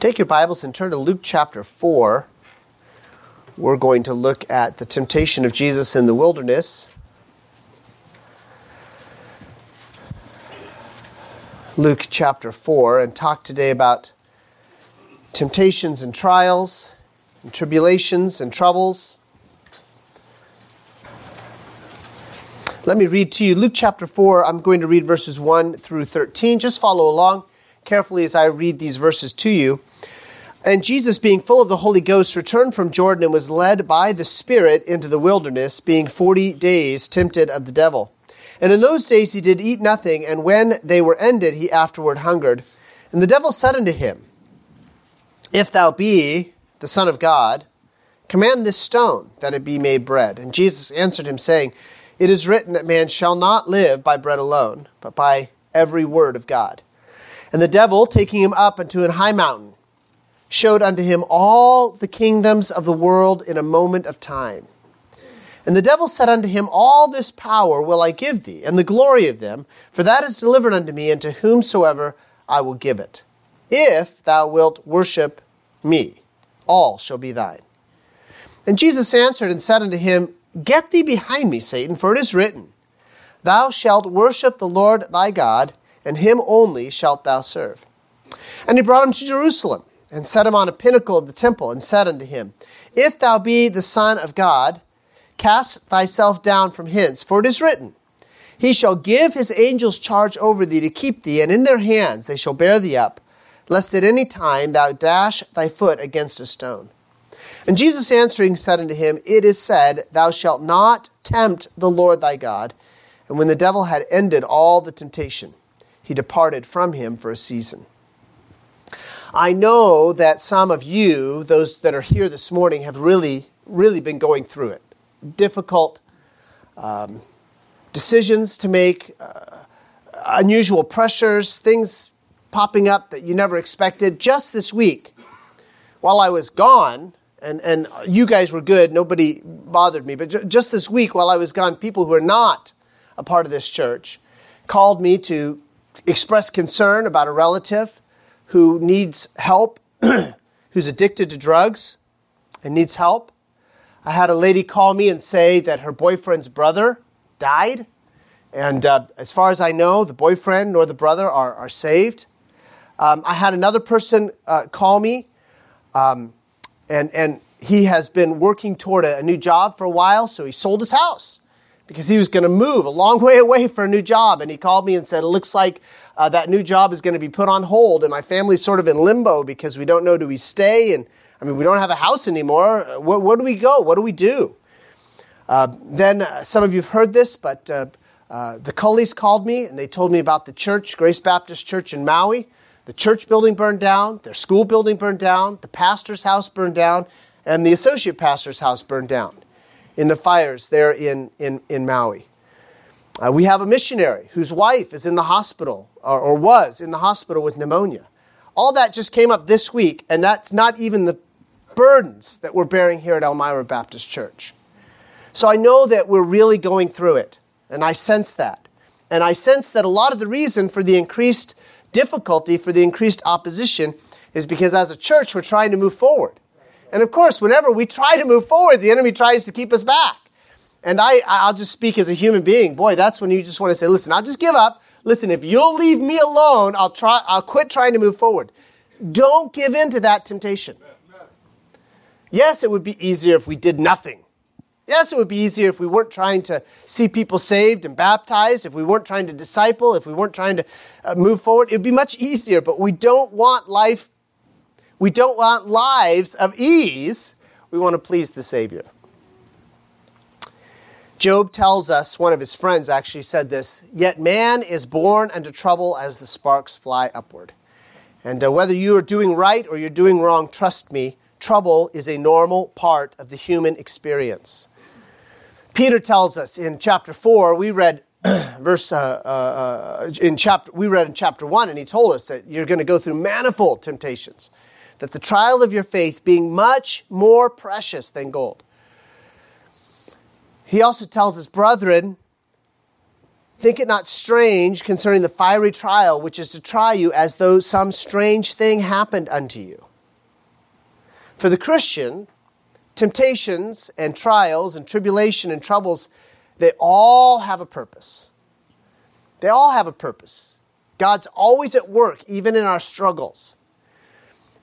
Take your Bibles and turn to Luke chapter 4. We're going to look at the temptation of Jesus in the wilderness. Luke chapter 4 and talk today about temptations and trials, and tribulations and troubles. Let me read to you Luke chapter 4. I'm going to read verses 1 through 13. Just follow along carefully as I read these verses to you. And Jesus, being full of the Holy Ghost, returned from Jordan and was led by the Spirit into the wilderness, being forty days tempted of the devil. And in those days he did eat nothing, and when they were ended, he afterward hungered. And the devil said unto him, If thou be the Son of God, command this stone that it be made bread. And Jesus answered him, saying, It is written that man shall not live by bread alone, but by every word of God. And the devil, taking him up into an high mountain, showed unto him all the kingdoms of the world in a moment of time. And the devil said unto him, All this power will I give thee, and the glory of them, for that is delivered unto me, and to whomsoever I will give it. If thou wilt worship me, all shall be thine. And Jesus answered and said unto him, Get thee behind me, Satan, for it is written, Thou shalt worship the Lord thy God, and him only shalt thou serve. And he brought him to Jerusalem and set him on a pinnacle of the temple, and said unto him, If thou be the Son of God, cast thyself down from hence, for it is written, He shall give his angels charge over thee to keep thee, and in their hands they shall bear thee up, lest at any time thou dash thy foot against a stone. And Jesus answering said unto him, It is said, Thou shalt not tempt the Lord thy God. And when the devil had ended all the temptation, he departed from him for a season. I know that some of you, those that are here this morning, have really, really been going through it. Difficult um, decisions to make, uh, unusual pressures, things popping up that you never expected. Just this week, while I was gone, and, and you guys were good, nobody bothered me, but ju- just this week, while I was gone, people who are not a part of this church called me to express concern about a relative who needs help, who's addicted to drugs and needs help. I had a lady call me and say that her boyfriend's brother died. And uh, as far as I know, the boyfriend nor the brother are, are saved. Um, I had another person uh, call me, um, and, and he has been working toward a, a new job for a while, so he sold his house because he was going to move a long way away for a new job. And he called me and said, It looks like uh, that new job is going to be put on hold. And my family's sort of in limbo because we don't know do we stay? And I mean, we don't have a house anymore. Where, where do we go? What do we do? Uh, then uh, some of you have heard this, but uh, uh, the Culleys called me and they told me about the church, Grace Baptist Church in Maui. The church building burned down, their school building burned down, the pastor's house burned down, and the associate pastor's house burned down in the fires there in, in, in Maui. Uh, we have a missionary whose wife is in the hospital or, or was in the hospital with pneumonia. All that just came up this week, and that's not even the burdens that we're bearing here at Elmira Baptist Church. So I know that we're really going through it, and I sense that. And I sense that a lot of the reason for the increased difficulty, for the increased opposition, is because as a church we're trying to move forward. And of course, whenever we try to move forward, the enemy tries to keep us back. And I, I'll just speak as a human being. Boy, that's when you just want to say, listen, I'll just give up. Listen, if you'll leave me alone, I'll try, I'll quit trying to move forward. Don't give in to that temptation. Yes, it would be easier if we did nothing. Yes, it would be easier if we weren't trying to see people saved and baptized, if we weren't trying to disciple, if we weren't trying to uh, move forward. It would be much easier, but we don't want life we don't want lives of ease. We want to please the Savior. Job tells us, one of his friends actually said this, yet man is born unto trouble as the sparks fly upward. And uh, whether you are doing right or you're doing wrong, trust me, trouble is a normal part of the human experience. Peter tells us in chapter 4, we read verse uh, uh, uh, in chapter we read in chapter 1 and he told us that you're going to go through manifold temptations that the trial of your faith, being much more precious than gold. He also tells his brethren, Think it not strange concerning the fiery trial which is to try you as though some strange thing happened unto you. For the Christian, temptations and trials and tribulation and troubles, they all have a purpose. They all have a purpose. God's always at work, even in our struggles.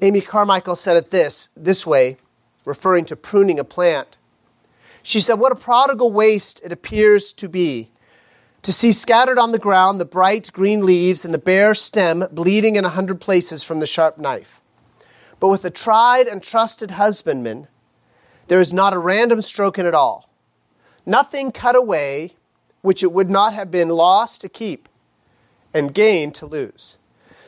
Amy Carmichael said it this, this way, referring to pruning a plant. She said, What a prodigal waste it appears to be to see scattered on the ground the bright green leaves and the bare stem bleeding in a hundred places from the sharp knife. But with a tried and trusted husbandman, there is not a random stroke in it all. Nothing cut away which it would not have been lost to keep and gain to lose.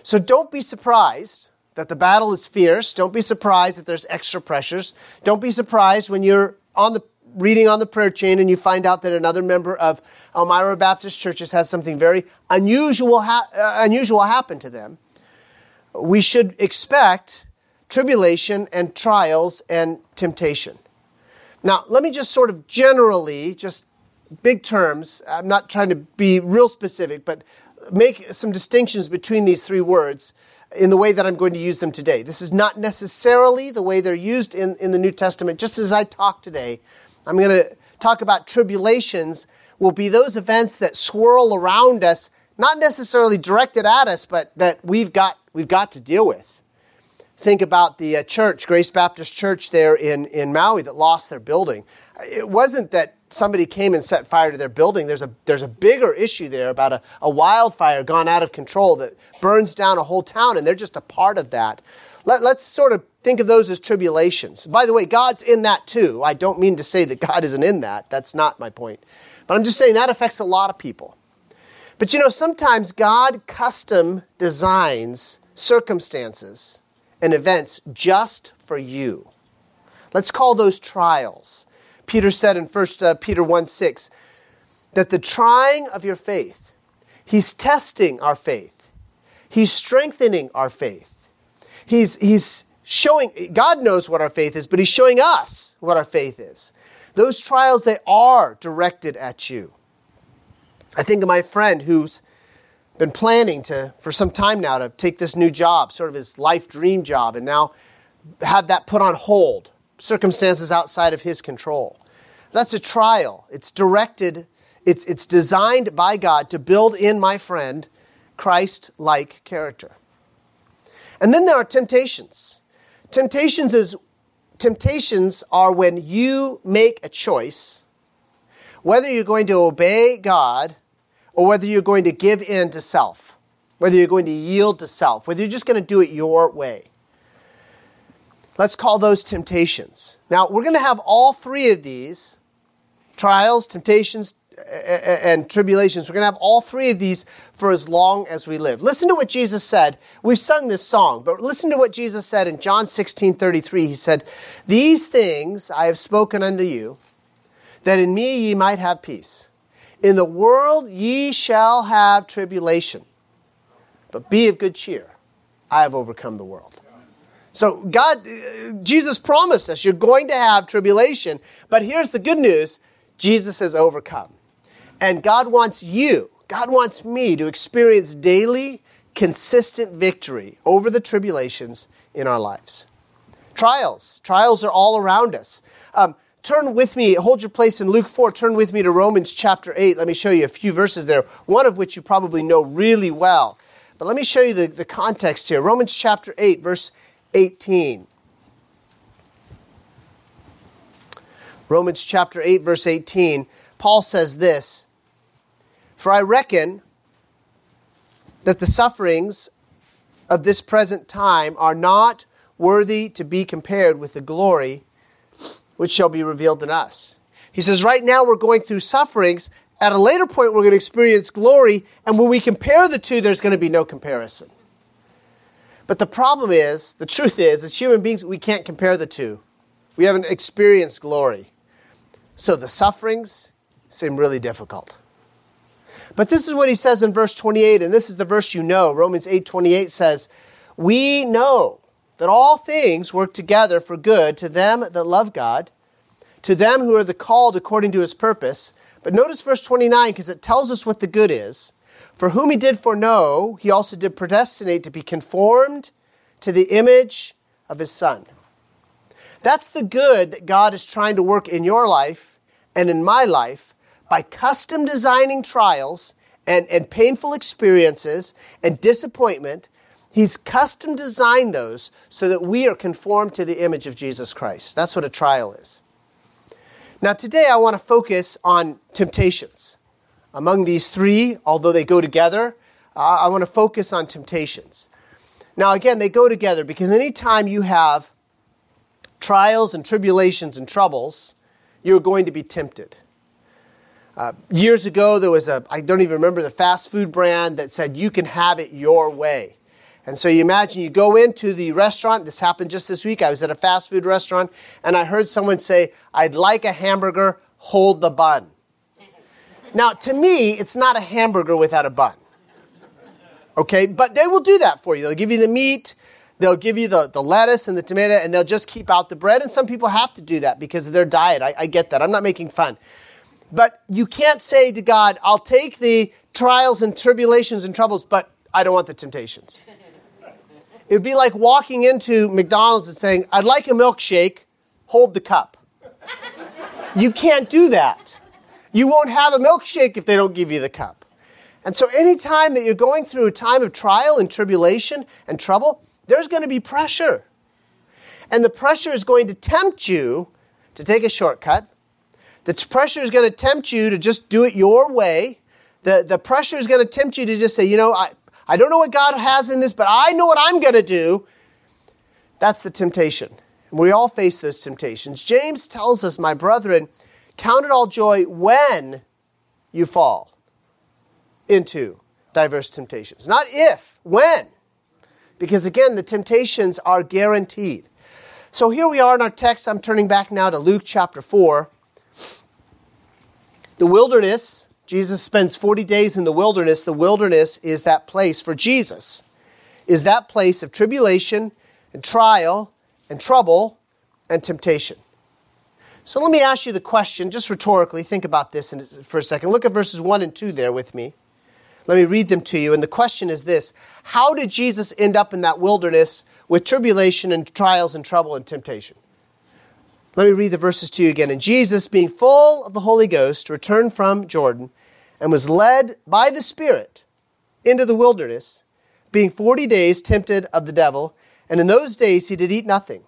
So don't be surprised that the battle is fierce. Don't be surprised that there's extra pressures. Don't be surprised when you're on the reading on the prayer chain and you find out that another member of Elmira Baptist Churches has something very unusual, ha- uh, unusual happen to them. We should expect tribulation and trials and temptation. Now, let me just sort of generally, just big terms, I'm not trying to be real specific, but make some distinctions between these three words in the way that I'm going to use them today. This is not necessarily the way they're used in, in the New Testament, just as I talk today. I'm going to talk about tribulations, will be those events that swirl around us, not necessarily directed at us, but that we've got, we've got to deal with think about the uh, church, Grace Baptist Church there in, in Maui that lost their building. It wasn't that somebody came and set fire to their building. There's a, there's a bigger issue there about a, a wildfire gone out of control that burns down a whole town, and they're just a part of that. Let, let's sort of think of those as tribulations. By the way, God's in that too. I don't mean to say that God isn't in that. That's not my point. But I'm just saying that affects a lot of people. But you know, sometimes God custom designs circumstances and events just for you. Let's call those trials. Peter said in 1 uh, Peter 1 6 that the trying of your faith, he's testing our faith, he's strengthening our faith. He's, he's showing, God knows what our faith is, but he's showing us what our faith is. Those trials, they are directed at you. I think of my friend who's been planning to for some time now to take this new job, sort of his life dream job, and now have that put on hold. Circumstances outside of his control. That's a trial. It's directed, it's, it's designed by God to build in my friend Christ like character. And then there are temptations. Temptations is temptations are when you make a choice whether you're going to obey God or whether you're going to give in to self, whether you're going to yield to self, whether you're just going to do it your way. Let's call those temptations. Now, we're going to have all three of these trials, temptations, and tribulations. We're going to have all three of these for as long as we live. Listen to what Jesus said. We've sung this song, but listen to what Jesus said in John 16 33. He said, These things I have spoken unto you, that in me ye might have peace. In the world ye shall have tribulation, but be of good cheer. I have overcome the world. So, God, uh, Jesus promised us you're going to have tribulation, but here's the good news Jesus has overcome. And God wants you, God wants me to experience daily, consistent victory over the tribulations in our lives. Trials, trials are all around us. Um, turn with me, hold your place in Luke 4, turn with me to Romans chapter 8. Let me show you a few verses there, one of which you probably know really well. But let me show you the, the context here. Romans chapter 8, verse 18. Romans chapter 8, verse 18, Paul says this For I reckon that the sufferings of this present time are not worthy to be compared with the glory which shall be revealed in us. He says, right now we're going through sufferings. At a later point, we're going to experience glory. And when we compare the two, there's going to be no comparison. But the problem is, the truth is, as human beings, we can't compare the two. We haven't experienced glory. So the sufferings seem really difficult. But this is what he says in verse 28, and this is the verse you know. Romans 8 28 says, We know that all things work together for good to them that love God, to them who are the called according to his purpose. But notice verse 29 because it tells us what the good is. For whom he did foreknow, he also did predestinate to be conformed to the image of his Son, That's the good that God is trying to work in your life and in my life by custom designing trials and, and painful experiences and disappointment. He's custom designed those so that we are conformed to the image of Jesus Christ. That's what a trial is. Now, today I want to focus on temptations. Among these three, although they go together, uh, I want to focus on temptations. Now, again, they go together because anytime you have trials and tribulations and troubles, you're going to be tempted. Uh, years ago, there was a, I don't even remember the fast food brand that said, you can have it your way. And so you imagine you go into the restaurant. This happened just this week. I was at a fast food restaurant and I heard someone say, I'd like a hamburger, hold the bun. Now, to me, it's not a hamburger without a bun. Okay, but they will do that for you. They'll give you the meat, they'll give you the, the lettuce and the tomato, and they'll just keep out the bread. And some people have to do that because of their diet. I, I get that. I'm not making fun. But you can't say to God, I'll take the trials and tribulations and troubles, but I don't want the temptations. It would be like walking into McDonald's and saying, I'd like a milkshake, hold the cup. you can't do that. You won't have a milkshake if they don't give you the cup. And so, anytime that you're going through a time of trial and tribulation and trouble, there's going to be pressure. And the pressure is going to tempt you to take a shortcut the pressure is going to tempt you to just do it your way. The, the pressure is going to tempt you to just say, you know, I, I don't know what God has in this, but I know what I'm going to do. That's the temptation. We all face those temptations. James tells us, my brethren, count it all joy when you fall into diverse temptations. Not if, when. Because again, the temptations are guaranteed. So here we are in our text. I'm turning back now to Luke chapter 4. The wilderness, Jesus spends 40 days in the wilderness. The wilderness is that place for Jesus, is that place of tribulation and trial and trouble and temptation. So let me ask you the question, just rhetorically, think about this for a second. Look at verses 1 and 2 there with me. Let me read them to you. And the question is this How did Jesus end up in that wilderness with tribulation and trials and trouble and temptation? Let me read the verses to you again. And Jesus, being full of the Holy Ghost, returned from Jordan and was led by the Spirit into the wilderness, being forty days tempted of the devil. And in those days he did eat nothing.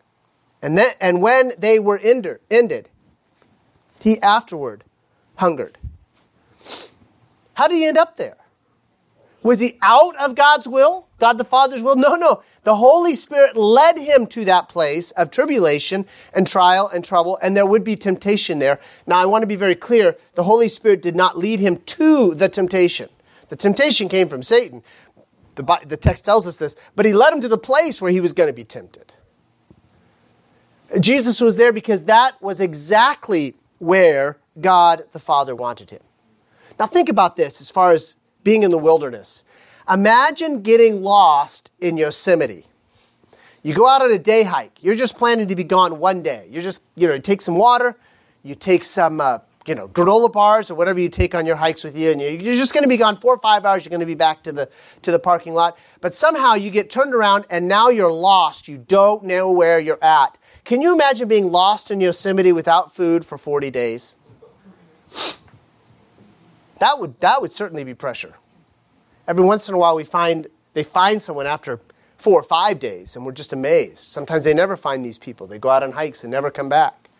And, then, and when they were ended, he afterward hungered. How did he end up there? Was he out of God's will? God the Father's will? No, no. The Holy Spirit led him to that place of tribulation and trial and trouble, and there would be temptation there. Now, I want to be very clear the Holy Spirit did not lead him to the temptation. The temptation came from Satan. The, the text tells us this, but he led him to the place where he was going to be tempted. Jesus was there because that was exactly where God the Father wanted him. Now, think about this as far as being in the wilderness. Imagine getting lost in Yosemite. You go out on a day hike. You're just planning to be gone one day. You're just, you know, you take some water, you take some, uh, you know, granola bars or whatever you take on your hikes with you, and you're just going to be gone four or five hours. You're going to be back to the to the parking lot. But somehow you get turned around, and now you're lost. You don't know where you're at. Can you imagine being lost in Yosemite without food for 40 days? That would, that would certainly be pressure. Every once in a while, we find they find someone after four or five days, and we're just amazed. Sometimes they never find these people. They go out on hikes and never come back.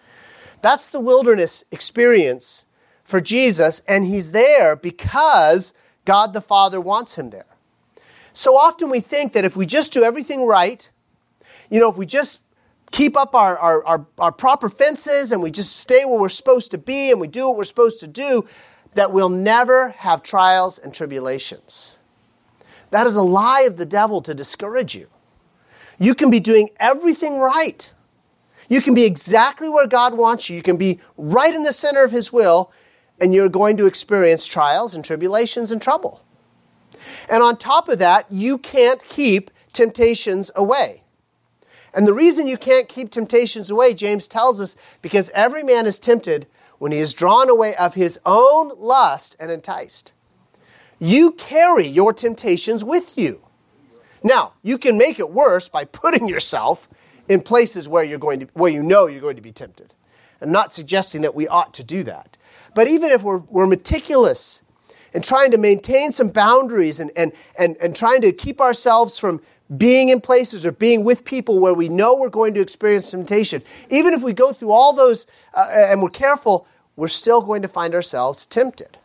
That's the wilderness experience for Jesus, and he's there because God the Father wants him there. So often we think that if we just do everything right, you know, if we just keep up our, our, our, our, proper fences and we just stay where we're supposed to be and we do what we're supposed to do, that we'll never have trials and tribulations. That is a lie of the devil to discourage you. You can be doing everything right. You can be exactly where God wants you. You can be right in the center of His will, and you're going to experience trials and tribulations and trouble. And on top of that, you can't keep temptations away. And the reason you can't keep temptations away, James tells us, because every man is tempted when he is drawn away of his own lust and enticed. You carry your temptations with you. Now, you can make it worse by putting yourself in places where you're going to where you know you're going to be tempted. I'm not suggesting that we ought to do that. But even if we're, we're meticulous in trying to maintain some boundaries and, and, and, and trying to keep ourselves from being in places or being with people where we know we're going to experience temptation, even if we go through all those uh, and we're careful, we're still going to find ourselves tempted.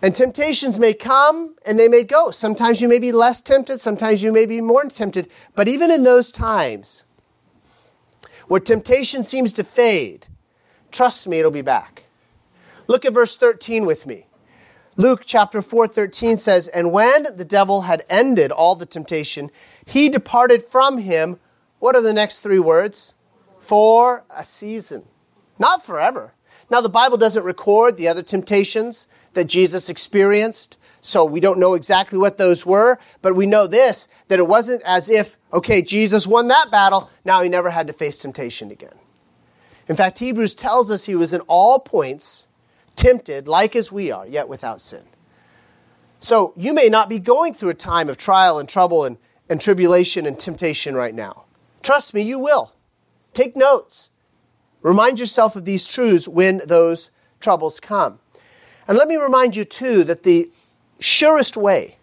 And temptations may come and they may go. Sometimes you may be less tempted, sometimes you may be more tempted. But even in those times where temptation seems to fade, trust me, it'll be back. Look at verse 13 with me. Luke chapter 4 13 says, And when the devil had ended all the temptation, he departed from him. What are the next three words? For a season. Not forever. Now, the Bible doesn't record the other temptations that Jesus experienced. So we don't know exactly what those were, but we know this that it wasn't as if, okay, Jesus won that battle, now he never had to face temptation again. In fact, Hebrews tells us he was in all points tempted, like as we are, yet without sin. So you may not be going through a time of trial and trouble and, and tribulation and temptation right now. Trust me, you will. Take notes. Remind yourself of these truths when those troubles come. And let me remind you, too, that the surest way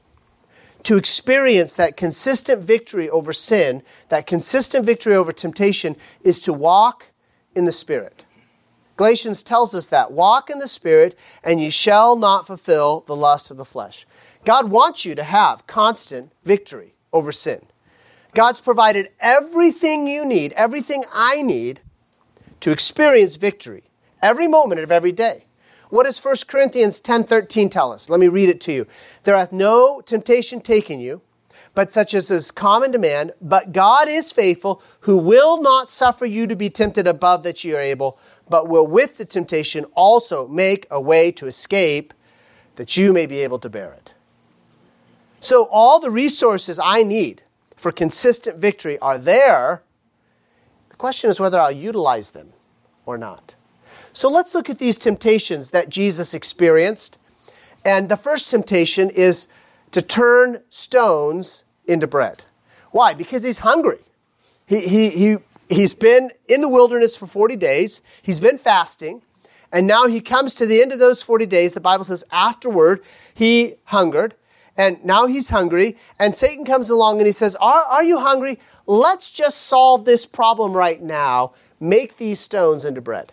to experience that consistent victory over sin, that consistent victory over temptation, is to walk in the Spirit. Galatians tells us that. Walk in the Spirit, and ye shall not fulfill the lust of the flesh. God wants you to have constant victory over sin. God's provided everything you need, everything I need, to experience victory every moment of every day. What does 1 Corinthians 10:13 tell us? Let me read it to you. There hath no temptation taken you, but such as is common to man, but God is faithful, who will not suffer you to be tempted above that ye are able, but will with the temptation also make a way to escape that you may be able to bear it. So all the resources I need for consistent victory are there. The question is whether I'll utilize them or not. So let's look at these temptations that Jesus experienced. And the first temptation is to turn stones into bread. Why? Because he's hungry. He, he, he, he's been in the wilderness for 40 days, he's been fasting, and now he comes to the end of those 40 days. The Bible says afterward he hungered, and now he's hungry, and Satan comes along and he says, Are, are you hungry? Let's just solve this problem right now. Make these stones into bread.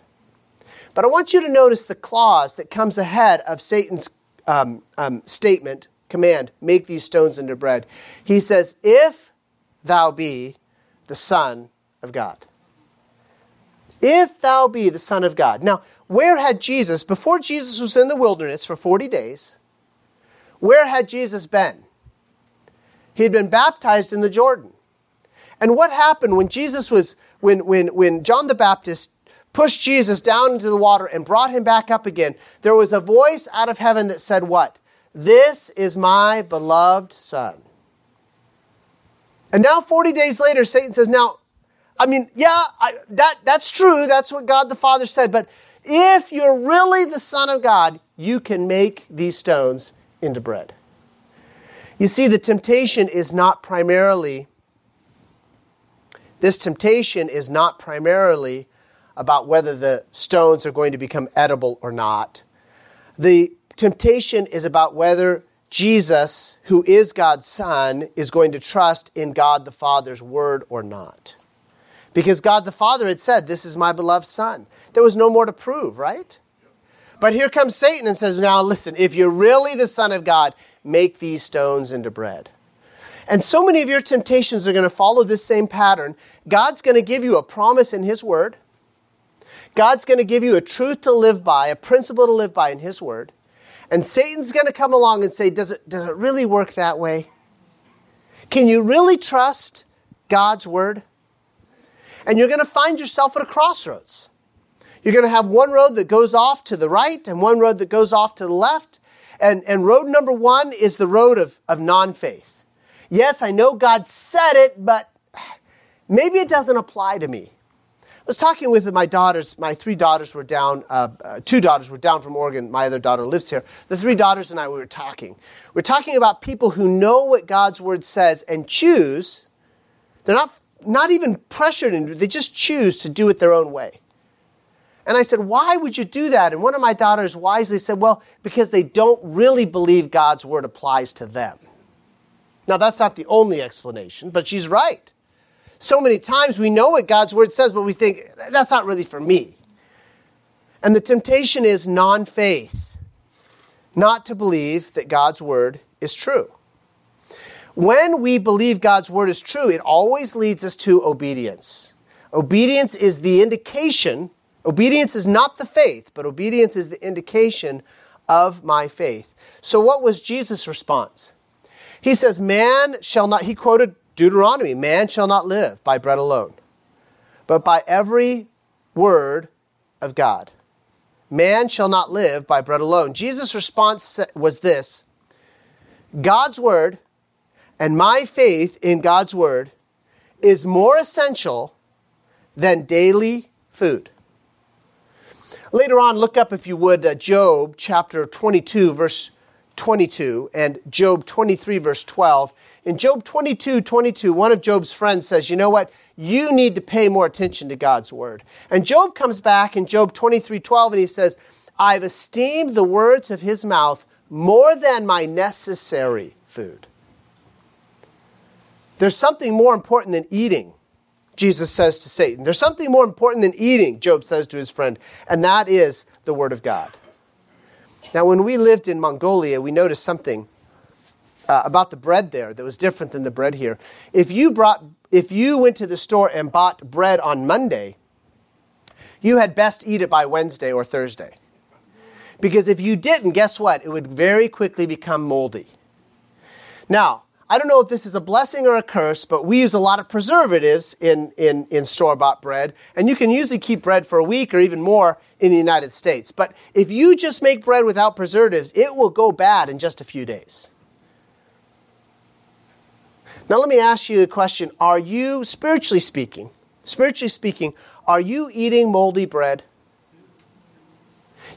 But I want you to notice the clause that comes ahead of Satan's um, um, statement, command, make these stones into bread. He says, If thou be the Son of God. If thou be the Son of God. Now, where had Jesus, before Jesus was in the wilderness for 40 days, where had Jesus been? He had been baptized in the Jordan. And what happened when Jesus was, when, when, when John the Baptist pushed Jesus down into the water and brought him back up again, there was a voice out of heaven that said, What? This is my beloved Son. And now, 40 days later, Satan says, Now, I mean, yeah, I, that, that's true. That's what God the Father said. But if you're really the Son of God, you can make these stones into bread. You see, the temptation is not primarily, this temptation is not primarily about whether the stones are going to become edible or not. The temptation is about whether Jesus, who is God's Son, is going to trust in God the Father's word or not. Because God the Father had said, This is my beloved Son. There was no more to prove, right? But here comes Satan and says, Now listen, if you're really the Son of God, make these stones into bread. And so many of your temptations are going to follow this same pattern. God's going to give you a promise in His Word. God's going to give you a truth to live by, a principle to live by in His Word. And Satan's going to come along and say, does it, does it really work that way? Can you really trust God's Word? And you're going to find yourself at a crossroads. You're going to have one road that goes off to the right and one road that goes off to the left. And, and road number one is the road of, of non faith. Yes, I know God said it, but maybe it doesn't apply to me. I was talking with my daughters. My three daughters were down. Uh, uh, two daughters were down from Oregon. My other daughter lives here. The three daughters and I we were talking. We're talking about people who know what God's word says and choose They're not, not even pressured into it, they just choose to do it their own way. And I said, Why would you do that? And one of my daughters wisely said, Well, because they don't really believe God's word applies to them. Now, that's not the only explanation, but she's right. So many times we know what God's word says, but we think, That's not really for me. And the temptation is non faith, not to believe that God's word is true. When we believe God's word is true, it always leads us to obedience. Obedience is the indication, obedience is not the faith, but obedience is the indication of my faith. So, what was Jesus' response? He says, Man shall not, he quoted Deuteronomy, man shall not live by bread alone, but by every word of God. Man shall not live by bread alone. Jesus' response was this God's word and my faith in God's word is more essential than daily food. Later on, look up, if you would, uh, Job chapter 22, verse 22, and Job 23, verse 12. In Job 22, 22, one of Job's friends says, You know what? You need to pay more attention to God's word. And Job comes back in Job 23, 12, and he says, I've esteemed the words of his mouth more than my necessary food. There's something more important than eating, Jesus says to Satan. There's something more important than eating, Job says to his friend, and that is the Word of God. Now, when we lived in Mongolia, we noticed something uh, about the bread there that was different than the bread here. If you brought, if you went to the store and bought bread on Monday, you had best eat it by Wednesday or Thursday. Because if you didn't, guess what? It would very quickly become moldy. Now, I don't know if this is a blessing or a curse, but we use a lot of preservatives in, in, in store bought bread, and you can usually keep bread for a week or even more in the United States. But if you just make bread without preservatives, it will go bad in just a few days. Now, let me ask you a question Are you, spiritually speaking, spiritually speaking, are you eating moldy bread?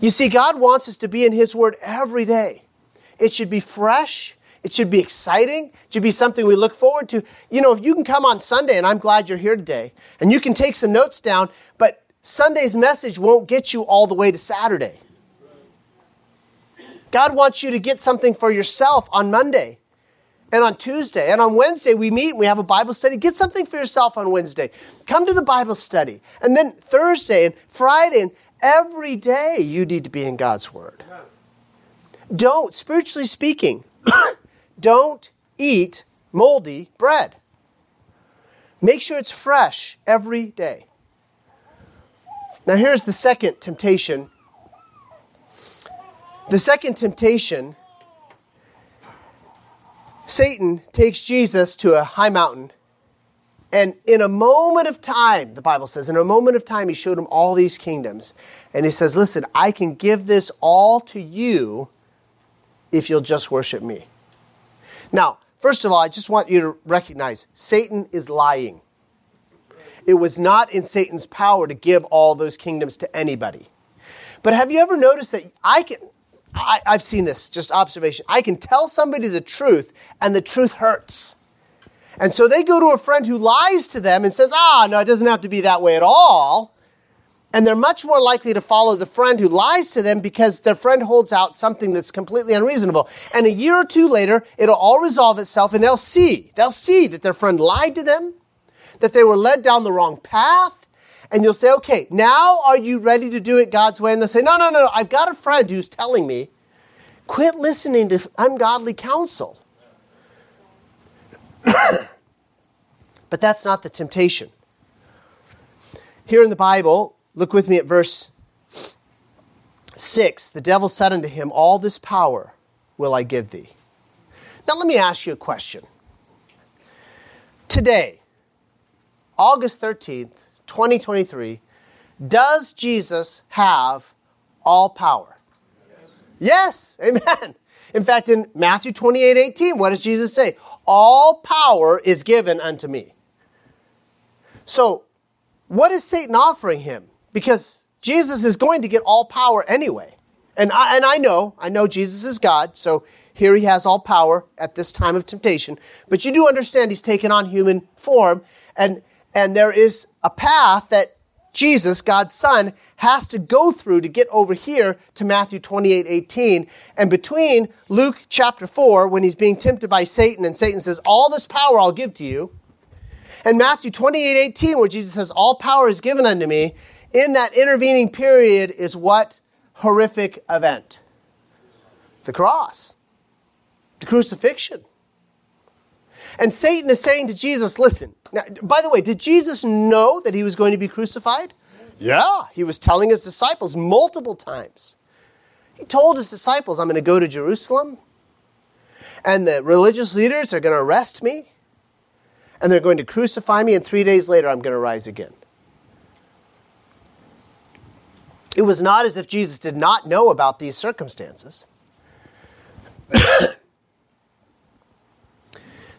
You see, God wants us to be in His Word every day. It should be fresh, it should be exciting. It should be something we look forward to. You know, if you can come on Sunday, and I'm glad you're here today, and you can take some notes down, but Sunday's message won't get you all the way to Saturday. God wants you to get something for yourself on Monday and on Tuesday. And on Wednesday, we meet and we have a Bible study. Get something for yourself on Wednesday. Come to the Bible study. And then Thursday and Friday and every day, you need to be in God's Word. Don't, spiritually speaking, Don't eat moldy bread. Make sure it's fresh every day. Now, here's the second temptation. The second temptation Satan takes Jesus to a high mountain, and in a moment of time, the Bible says, in a moment of time, he showed him all these kingdoms. And he says, Listen, I can give this all to you if you'll just worship me. Now, first of all, I just want you to recognize Satan is lying. It was not in Satan's power to give all those kingdoms to anybody. But have you ever noticed that I can, I, have seen this, just observation. I can tell somebody the truth, and the truth hurts. And so they go to a friend who lies to them and says, ah, no, it doesn't have to be that way at all. And they're much more likely to follow the friend who lies to them because their friend holds out something that's completely unreasonable. And a year or two later, it'll all resolve itself and they'll see. They'll see that their friend lied to them, that they were led down the wrong path. And you'll say, okay, now are you ready to do it God's way? And they'll say, no, no, no, I've got a friend who's telling me, quit listening to ungodly counsel. but that's not the temptation. Here in the Bible, Look with me at verse 6. The devil said unto him, All this power will I give thee. Now, let me ask you a question. Today, August 13th, 2023, does Jesus have all power? Yes, amen. In fact, in Matthew 28 18, what does Jesus say? All power is given unto me. So, what is Satan offering him? Because Jesus is going to get all power anyway. And I, and I know, I know Jesus is God, so Here he has all power at this time of temptation. But you do understand he's taken on human form. And, and there is a path that Jesus, God's Son, has to go through to get over here to Matthew 28 18. And between Luke chapter 4, when he's being tempted by Satan, and Satan says, All this power I'll give to you, and Matthew 28 18, where Jesus says, All power is given unto me, in that intervening period is what horrific event? The cross, the crucifixion. And Satan is saying to Jesus, Listen, now, by the way, did Jesus know that he was going to be crucified? Yeah, he was telling his disciples multiple times. He told his disciples, I'm going to go to Jerusalem, and the religious leaders are going to arrest me, and they're going to crucify me, and three days later, I'm going to rise again. It was not as if Jesus did not know about these circumstances.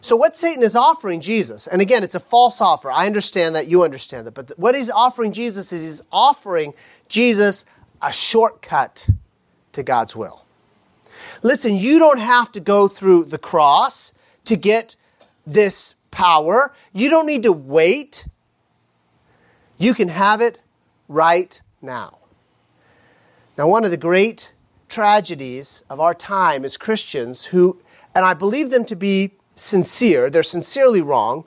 So, what Satan is offering Jesus, and again, it's a false offer. I understand that, you understand that. But what he's offering Jesus is he's offering Jesus a shortcut to God's will. Listen, you don't have to go through the cross to get this power. You don't need to wait. You can have it right now. Now, one of the great tragedies of our time is Christians who, and I believe them to be sincere, they're sincerely wrong,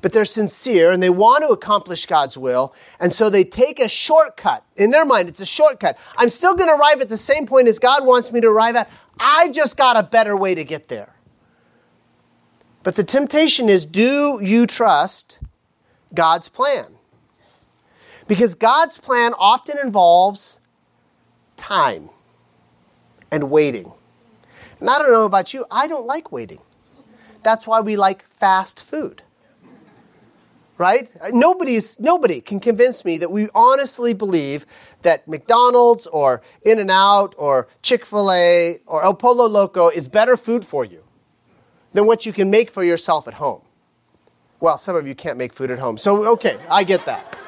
but they're sincere and they want to accomplish God's will, and so they take a shortcut. In their mind, it's a shortcut. I'm still going to arrive at the same point as God wants me to arrive at. I've just got a better way to get there. But the temptation is do you trust God's plan? Because God's plan often involves time and waiting. And I don't know about you, I don't like waiting. That's why we like fast food. Right? Nobody's, nobody can convince me that we honestly believe that McDonald's or In N Out or Chick fil A or El Pollo Loco is better food for you than what you can make for yourself at home. Well, some of you can't make food at home. So, okay, I get that.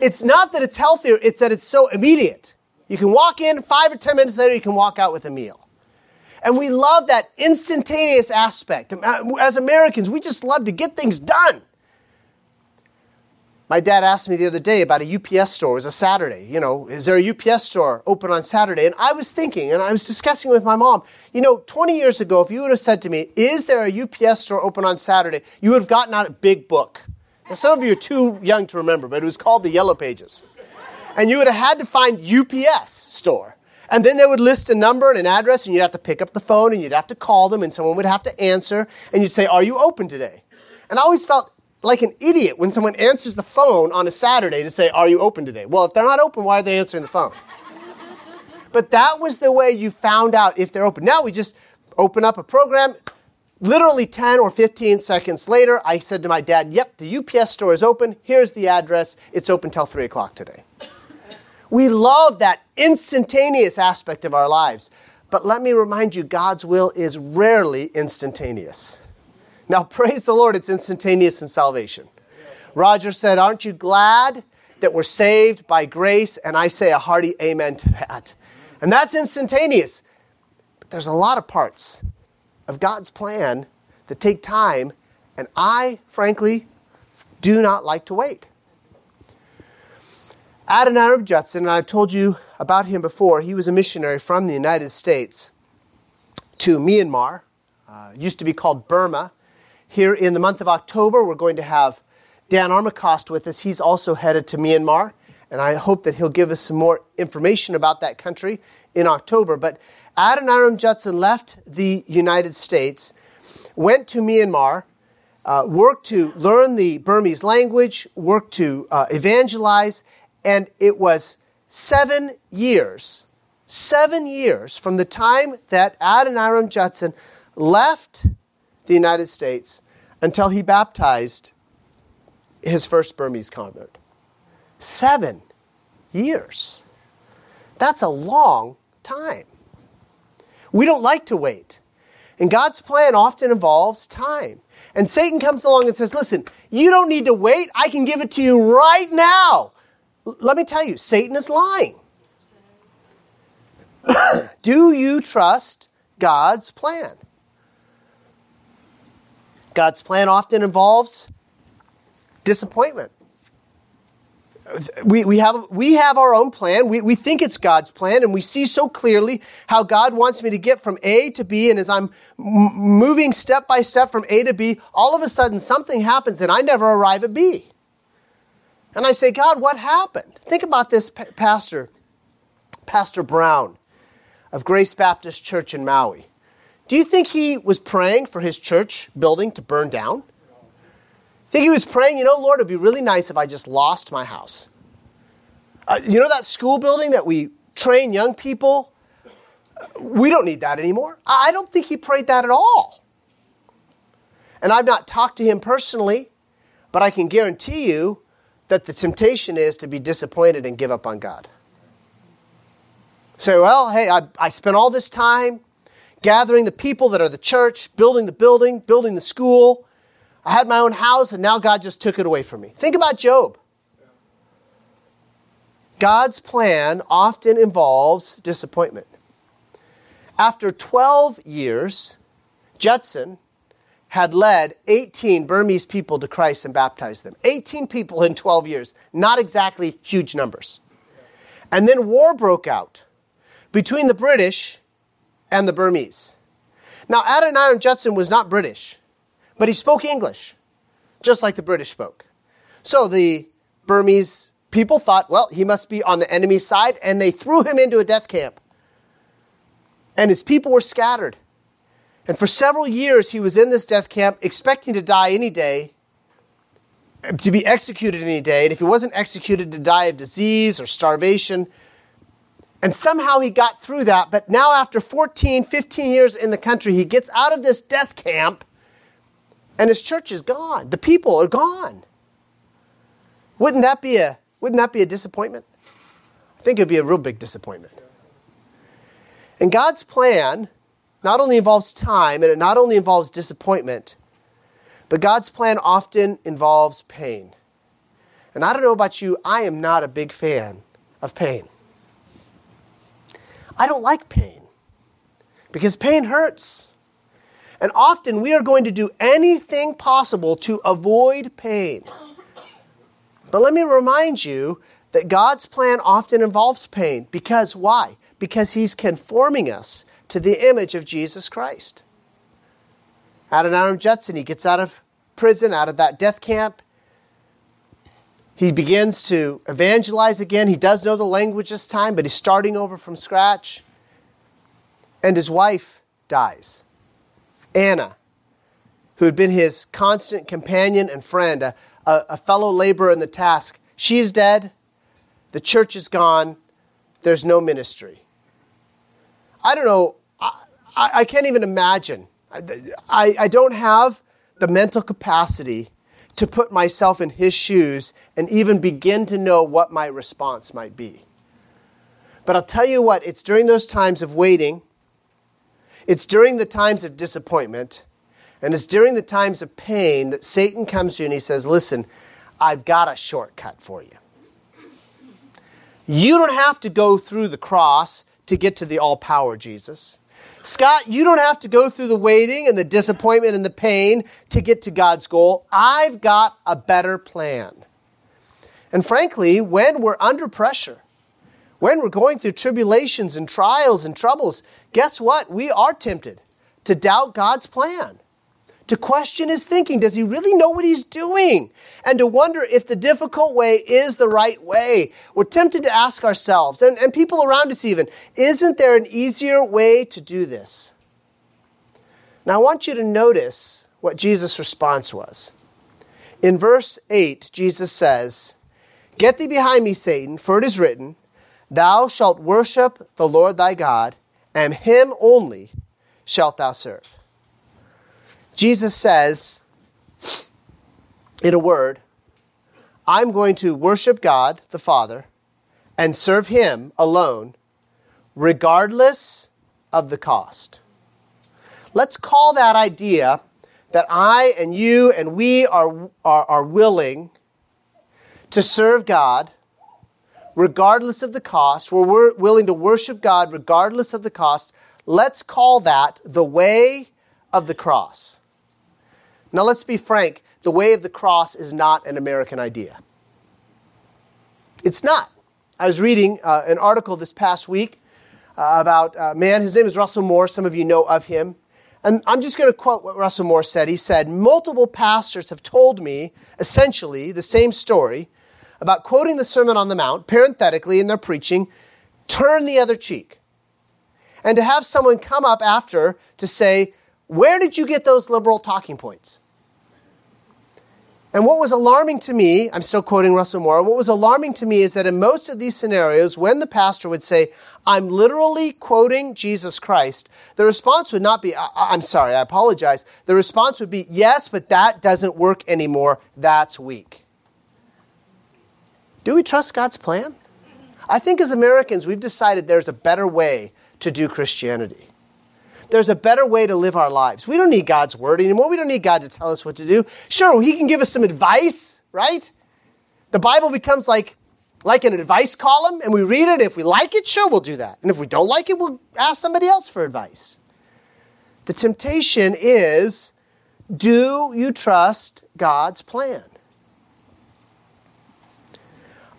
It's not that it's healthier, it's that it's so immediate. You can walk in, five or ten minutes later, you can walk out with a meal. And we love that instantaneous aspect. Um, uh, as Americans, we just love to get things done. My dad asked me the other day about a UPS store. It was a Saturday. You know, is there a UPS store open on Saturday? And I was thinking, and I was discussing with my mom, you know, 20 years ago, if you would have said to me, is there a UPS store open on Saturday? You would have gotten out a big book. Now, some of you are too young to remember, but it was called the Yellow Pages. And you would have had to find UPS store. And then they would list a number and an address, and you'd have to pick up the phone and you'd have to call them, and someone would have to answer, and you'd say, Are you open today? And I always felt like an idiot when someone answers the phone on a Saturday to say, Are you open today? Well, if they're not open, why are they answering the phone? but that was the way you found out if they're open. Now we just open up a program. Literally 10 or 15 seconds later, I said to my dad, Yep, the UPS store is open. Here's the address. It's open till 3 o'clock today. We love that instantaneous aspect of our lives. But let me remind you, God's will is rarely instantaneous. Now, praise the Lord, it's instantaneous in salvation. Roger said, Aren't you glad that we're saved by grace? And I say a hearty amen to that. And that's instantaneous. But there's a lot of parts of God's plan that take time, and I, frankly, do not like to wait. Adoniram Judson, and I've told you about him before, he was a missionary from the United States to Myanmar, uh, used to be called Burma. Here in the month of October, we're going to have Dan Armacost with us. He's also headed to Myanmar, and I hope that he'll give us some more information about that country in October. But Adoniram Judson left the United States, went to Myanmar, uh, worked to learn the Burmese language, worked to uh, evangelize, and it was seven years, seven years from the time that Adoniram Judson left the United States until he baptized his first Burmese convert. Seven years. That's a long time. We don't like to wait. And God's plan often involves time. And Satan comes along and says, Listen, you don't need to wait. I can give it to you right now let me tell you, Satan is lying. Do you trust God's plan? God's plan often involves disappointment. We, we, have, we have our own plan. We, we think it's God's plan, and we see so clearly how God wants me to get from A to B. And as I'm m- moving step by step from A to B, all of a sudden something happens and I never arrive at B. And I say, God, what happened? Think about this pastor, Pastor Brown of Grace Baptist Church in Maui. Do you think he was praying for his church building to burn down? Think he was praying, you know, Lord, it'd be really nice if I just lost my house. Uh, you know that school building that we train young people? We don't need that anymore. I don't think he prayed that at all. And I've not talked to him personally, but I can guarantee you that the temptation is to be disappointed and give up on God. Say, well, hey, I, I spent all this time gathering the people that are the church, building the building, building the school. I had my own house, and now God just took it away from me. Think about Job. God's plan often involves disappointment. After 12 years, Judson had led 18 Burmese people to Christ and baptized them. 18 people in 12 years, not exactly huge numbers. And then war broke out between the British and the Burmese. Now, Adoniram Judson was not British, but he spoke English, just like the British spoke. So the Burmese people thought, well, he must be on the enemy side, and they threw him into a death camp. And his people were scattered. And for several years, he was in this death camp, expecting to die any day, to be executed any day. And if he wasn't executed, to die of disease or starvation. And somehow he got through that. But now, after 14, 15 years in the country, he gets out of this death camp and his church is gone. The people are gone. Wouldn't that be a, wouldn't that be a disappointment? I think it would be a real big disappointment. And God's plan not only involves time and it not only involves disappointment, but God's plan often involves pain. And I don't know about you, I am not a big fan of pain. I don't like pain because pain hurts. And often we are going to do anything possible to avoid pain. But let me remind you that God's plan often involves pain. Because why? Because He's conforming us to the image of Jesus Christ. Adoniram Judson, he gets out of prison, out of that death camp. He begins to evangelize again. He does know the language this time, but he's starting over from scratch. And his wife dies. Anna, who had been his constant companion and friend, a, a, fellow laborer in the task, she's dead. The church is gone. There's no ministry. I don't know. I, I can't even imagine. I, I don't have the mental capacity to put myself in his shoes and even begin to know what my response might be. But I'll tell you what, it's during those times of waiting it's during the times of disappointment and it's during the times of pain that Satan comes to you and he says, Listen, I've got a shortcut for you. You don't have to go through the cross to get to the all power Jesus. Scott, you don't have to go through the waiting and the disappointment and the pain to get to God's goal. I've got a better plan. And frankly, when we're under pressure, when we're going through tribulations and trials and troubles, guess what? We are tempted to doubt God's plan, to question his thinking. Does he really know what he's doing? And to wonder if the difficult way is the right way. We're tempted to ask ourselves, and, and people around us even, isn't there an easier way to do this? Now, I want you to notice what Jesus' response was. In verse 8, Jesus says, Get thee behind me, Satan, for it is written, Thou shalt worship the Lord thy God, and him only shalt thou serve. Jesus says, in a word, I'm going to worship God the Father and serve him alone, regardless of the cost. Let's call that idea that I and you and we are, are, are willing to serve God regardless of the cost, where we're willing to worship God regardless of the cost, let's call that the way of the cross. Now, let's be frank the way of the cross is not an American idea. It's not. I was reading uh, an article this past week uh, about a man, his name is Russell Moore. Some of you know of him. And I'm just going to quote what Russell Moore said. He said, Multiple pastors have told me essentially the same story about quoting the Sermon on the Mount, parenthetically, in their preaching, turn the other cheek. And to have someone come up after to say, Where did you get those liberal talking points? And what was alarming to me, I'm still quoting Russell Moore, what was alarming to me is that in most of these scenarios, when the pastor would say, I'm literally quoting Jesus Christ, the response would not be, I'm sorry, I apologize. The response would be, yes, but that doesn't work anymore. That's weak. Do we trust God's plan? I think as Americans, we've decided there's a better way to do Christianity. There's a better way to live our lives. We don't need God's word anymore. We don't need God to tell us what to do. Sure, He can give us some advice, right? The Bible becomes like, like an advice column, and we read it. If we like it, sure, we'll do that. And if we don't like it, we'll ask somebody else for advice. The temptation is do you trust God's plan?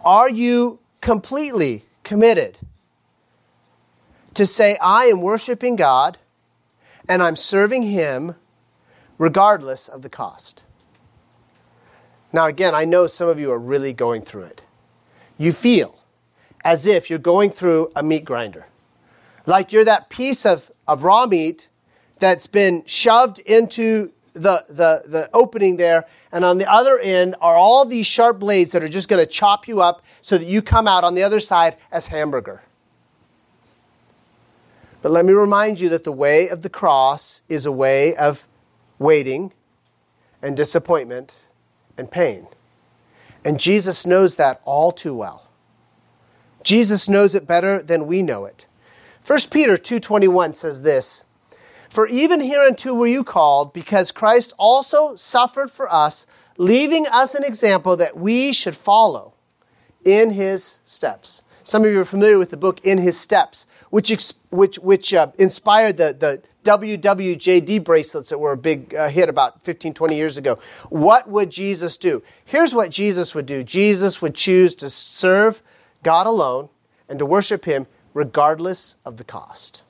Are you completely committed to say, I am worshiping God and I'm serving Him regardless of the cost. Now, again, I know some of you are really going through it. You feel as if you're going through a meat grinder. Like you're that piece of, of raw meat that's been shoved into the, the, the opening there, and on the other end are all these sharp blades that are just going to chop you up so that you come out on the other side as hamburger. But let me remind you that the way of the cross is a way of waiting and disappointment and pain. And Jesus knows that all too well. Jesus knows it better than we know it. 1 Peter 2:21 says this, "For even hereunto were you called, because Christ also suffered for us, leaving us an example that we should follow in his steps." Some of you are familiar with the book In His Steps, which, which, which uh, inspired the, the WWJD bracelets that were a big uh, hit about 15, 20 years ago. What would Jesus do? Here's what Jesus would do Jesus would choose to serve God alone and to worship Him regardless of the cost.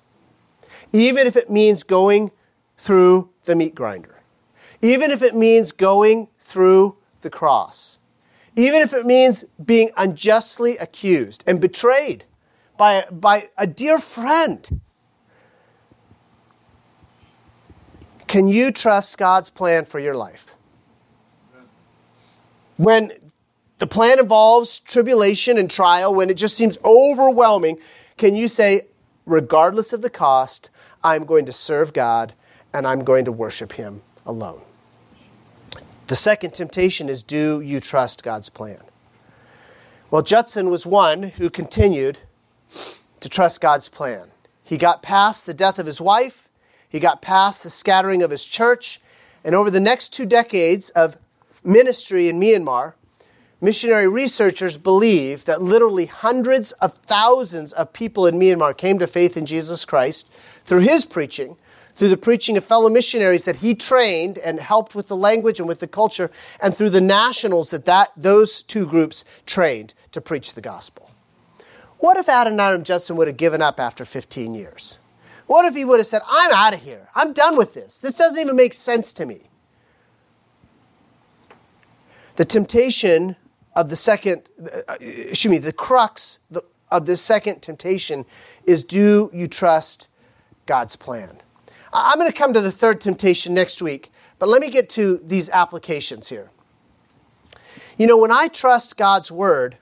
Even if it means going through the meat grinder, even if it means going through the cross even if it means being unjustly accused and betrayed by, by a dear friend. Can you trust God's plan for your life? When the plan involves tribulation and trial, when it just seems overwhelming, can you say, regardless of the cost, I'm going to serve God and I'm going to worship Him alone? The second temptation is do you trust God's plan? Well, Judson was one who continued to trust God's plan. He got past the death of his wife, he got past the scattering of his church, and over the next two decades of ministry in Myanmar, missionary researchers believe that literally hundreds of thousands of people in Myanmar came to faith in Jesus Christ through his preaching through the preaching of fellow missionaries that he trained and helped with the language and with the culture, and through the nationals that, that those two groups trained to preach the gospel. What if Adoniram Judson would have given up after 15 years? What if he would have said, I'm out of here. I'm done with this. This doesn't even make sense to me. The temptation of the second, uh, excuse me, the crux of the second temptation is do you trust God's plan? I'm going to come to the third temptation next week, but let me get to these applications here. You know, when I trust God's word,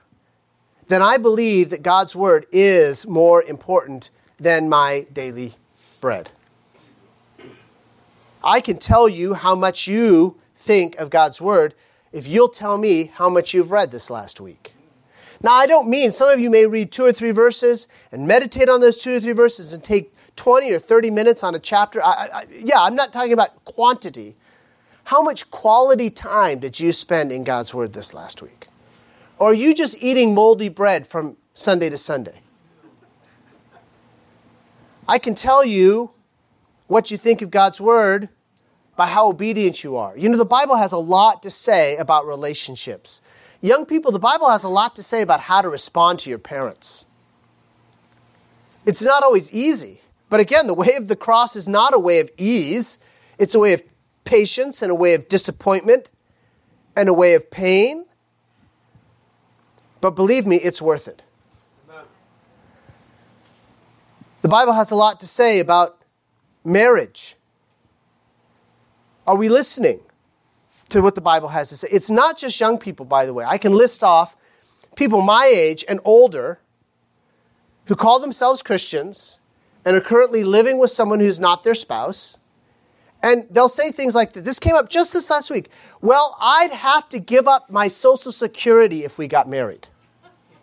then I believe that God's word is more important than my daily bread. I can tell you how much you think of God's word if you'll tell me how much you've read this last week. Now, I don't mean some of you may read two or three verses and meditate on those two or three verses and take 20 or 30 minutes on a chapter. I, I, yeah, I'm not talking about quantity. How much quality time did you spend in God's Word this last week? Or are you just eating moldy bread from Sunday to Sunday? I can tell you what you think of God's Word by how obedient you are. You know, the Bible has a lot to say about relationships. Young people, the Bible has a lot to say about how to respond to your parents. It's not always easy. But again, the way of the cross is not a way of ease, it's a way of patience and a way of disappointment and a way of pain. But believe me, it's worth it. The Bible has a lot to say about marriage. Are we listening to what the Bible has to say? It's not just young people, by the way. I can list off people my age and older who call themselves Christians and are currently living with someone who's not their spouse. And they'll say things like this. This came up just this last week. Well, I'd have to give up my Social Security if we got married.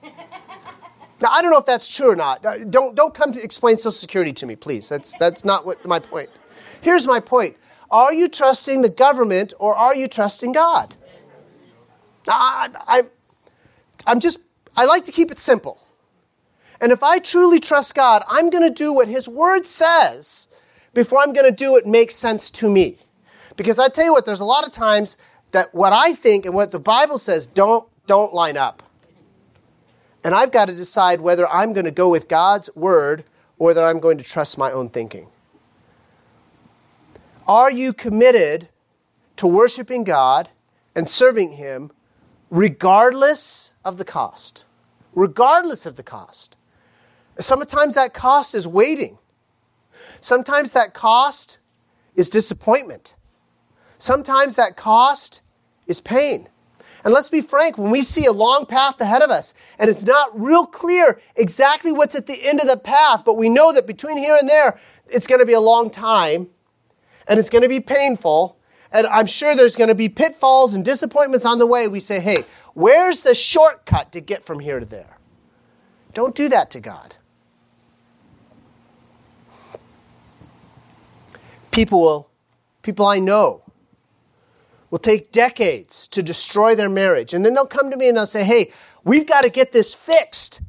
now, I don't know if that's true or not. Uh, don't, don't come to explain Social Security to me, please. That's, that's not what, my point. Here's my point Are you trusting the government or are you trusting God? I, I, I'm just, I like to keep it simple. And if I truly trust God, I'm going to do what His Word says before I'm going to do what makes sense to me. Because I tell you what, there's a lot of times that what I think and what the Bible says don't, don't line up. And I've got to decide whether I'm going to go with God's Word or that I'm going to trust my own thinking. Are you committed to worshiping God and serving Him regardless of the cost? Regardless of the cost. Sometimes that cost is waiting. Sometimes that cost is disappointment. Sometimes that cost is pain. And let's be frank, when we see a long path ahead of us and it's not real clear exactly what's at the end of the path, but we know that between here and there, it's going to be a long time and it's going to be painful. And I'm sure there's going to be pitfalls and disappointments on the way. We say, hey, where's the shortcut to get from here to there? Don't do that to God. People will, people I know, will take decades to destroy their marriage. And then they'll come to me and they'll say, hey, we've got to get this fixed.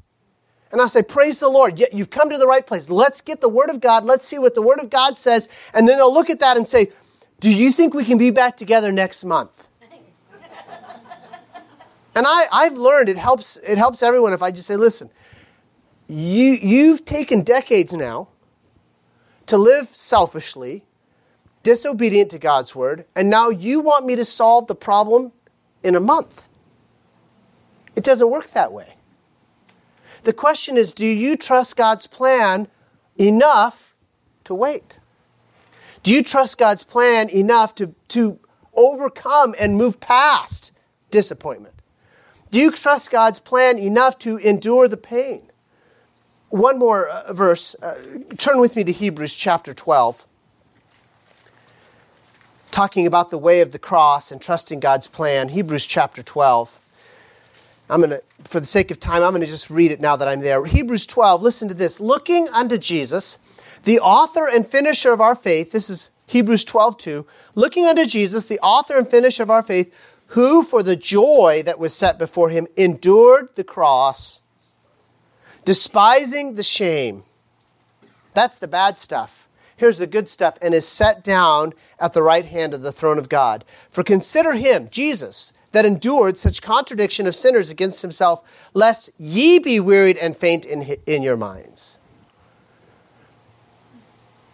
And I'll say, praise the Lord. You've come to the right place. Let's get the Word of God. Let's see what the Word of God says. And then they'll look at that and say, do you think we can be back together next month? and I, I've learned it helps, it helps everyone if I just say, listen, you, you've taken decades now to live selfishly, disobedient to God's word, and now you want me to solve the problem in a month. It doesn't work that way. The question is do you trust God's plan enough to wait? Do you trust God's plan enough to, to overcome and move past disappointment? Do you trust God's plan enough to endure the pain? One more uh, verse. Uh, turn with me to Hebrews chapter 12 talking about the way of the cross and trusting God's plan. Hebrews chapter 12. I'm going to, for the sake of time, I'm going to just read it now that I'm there. Hebrews 12, listen to this. Looking unto Jesus, the author and finisher of our faith, this is Hebrews 12, 2. Looking unto Jesus, the author and finisher of our faith, who for the joy that was set before him endured the cross, despising the shame. That's the bad stuff here's the good stuff, and is set down at the right hand of the throne of God. For consider him, Jesus, that endured such contradiction of sinners against himself, lest ye be wearied and faint in, in your minds.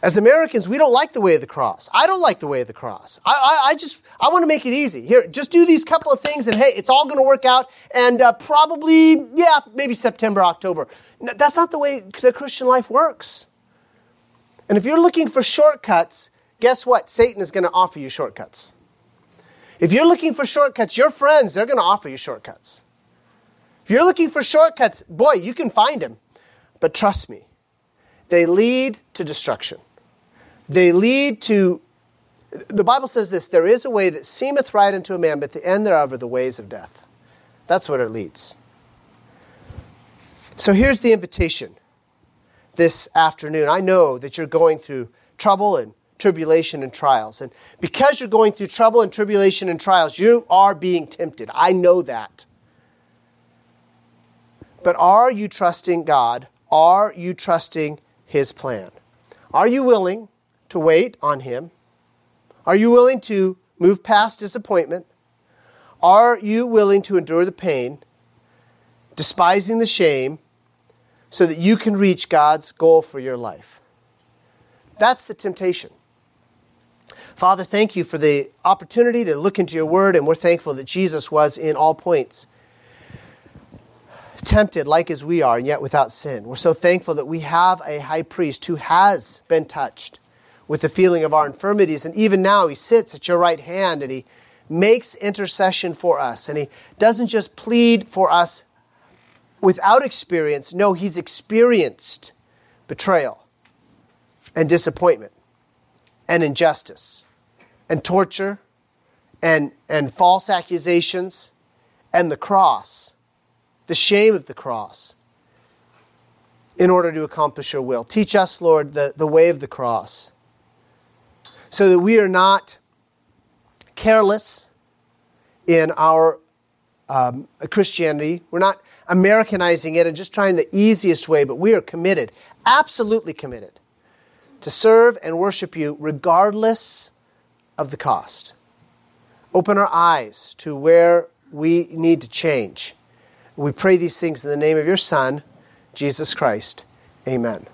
As Americans, we don't like the way of the cross. I don't like the way of the cross. I, I, I just, I want to make it easy. Here, just do these couple of things and hey, it's all going to work out. And uh, probably, yeah, maybe September, October. No, that's not the way the Christian life works. And if you're looking for shortcuts, guess what? Satan is going to offer you shortcuts. If you're looking for shortcuts, your friends, they're going to offer you shortcuts. If you're looking for shortcuts, boy, you can find them. But trust me, they lead to destruction. They lead to, the Bible says this there is a way that seemeth right unto a man, but the end thereof are the ways of death. That's what it leads. So here's the invitation this afternoon. I know that you're going through trouble and tribulation and trials. And because you're going through trouble and tribulation and trials, you are being tempted. I know that. But are you trusting God? Are you trusting His plan? Are you willing to wait on Him? Are you willing to move past disappointment? Are you willing to endure the pain, despising the shame, so that you can reach God's goal for your life? That's the temptation. Father, thank you for the opportunity to look into your word, and we're thankful that Jesus was in all points tempted like as we are, and yet without sin. We're so thankful that we have a high priest who has been touched with the feeling of our infirmities, and even now he sits at your right hand and he makes intercession for us. And he doesn't just plead for us without experience, no, he's experienced betrayal and disappointment and injustice and torture and, and false accusations and the cross, the shame of the cross, in order to accomplish your will. Teach us, Lord, the, the way of the cross so that we are not careless in our um, Christianity. We're not Americanizing it and just trying the easiest way, but we are committed, absolutely committed, to serve and worship you regardless of the cost. Open our eyes to where we need to change. We pray these things in the name of your Son, Jesus Christ. Amen.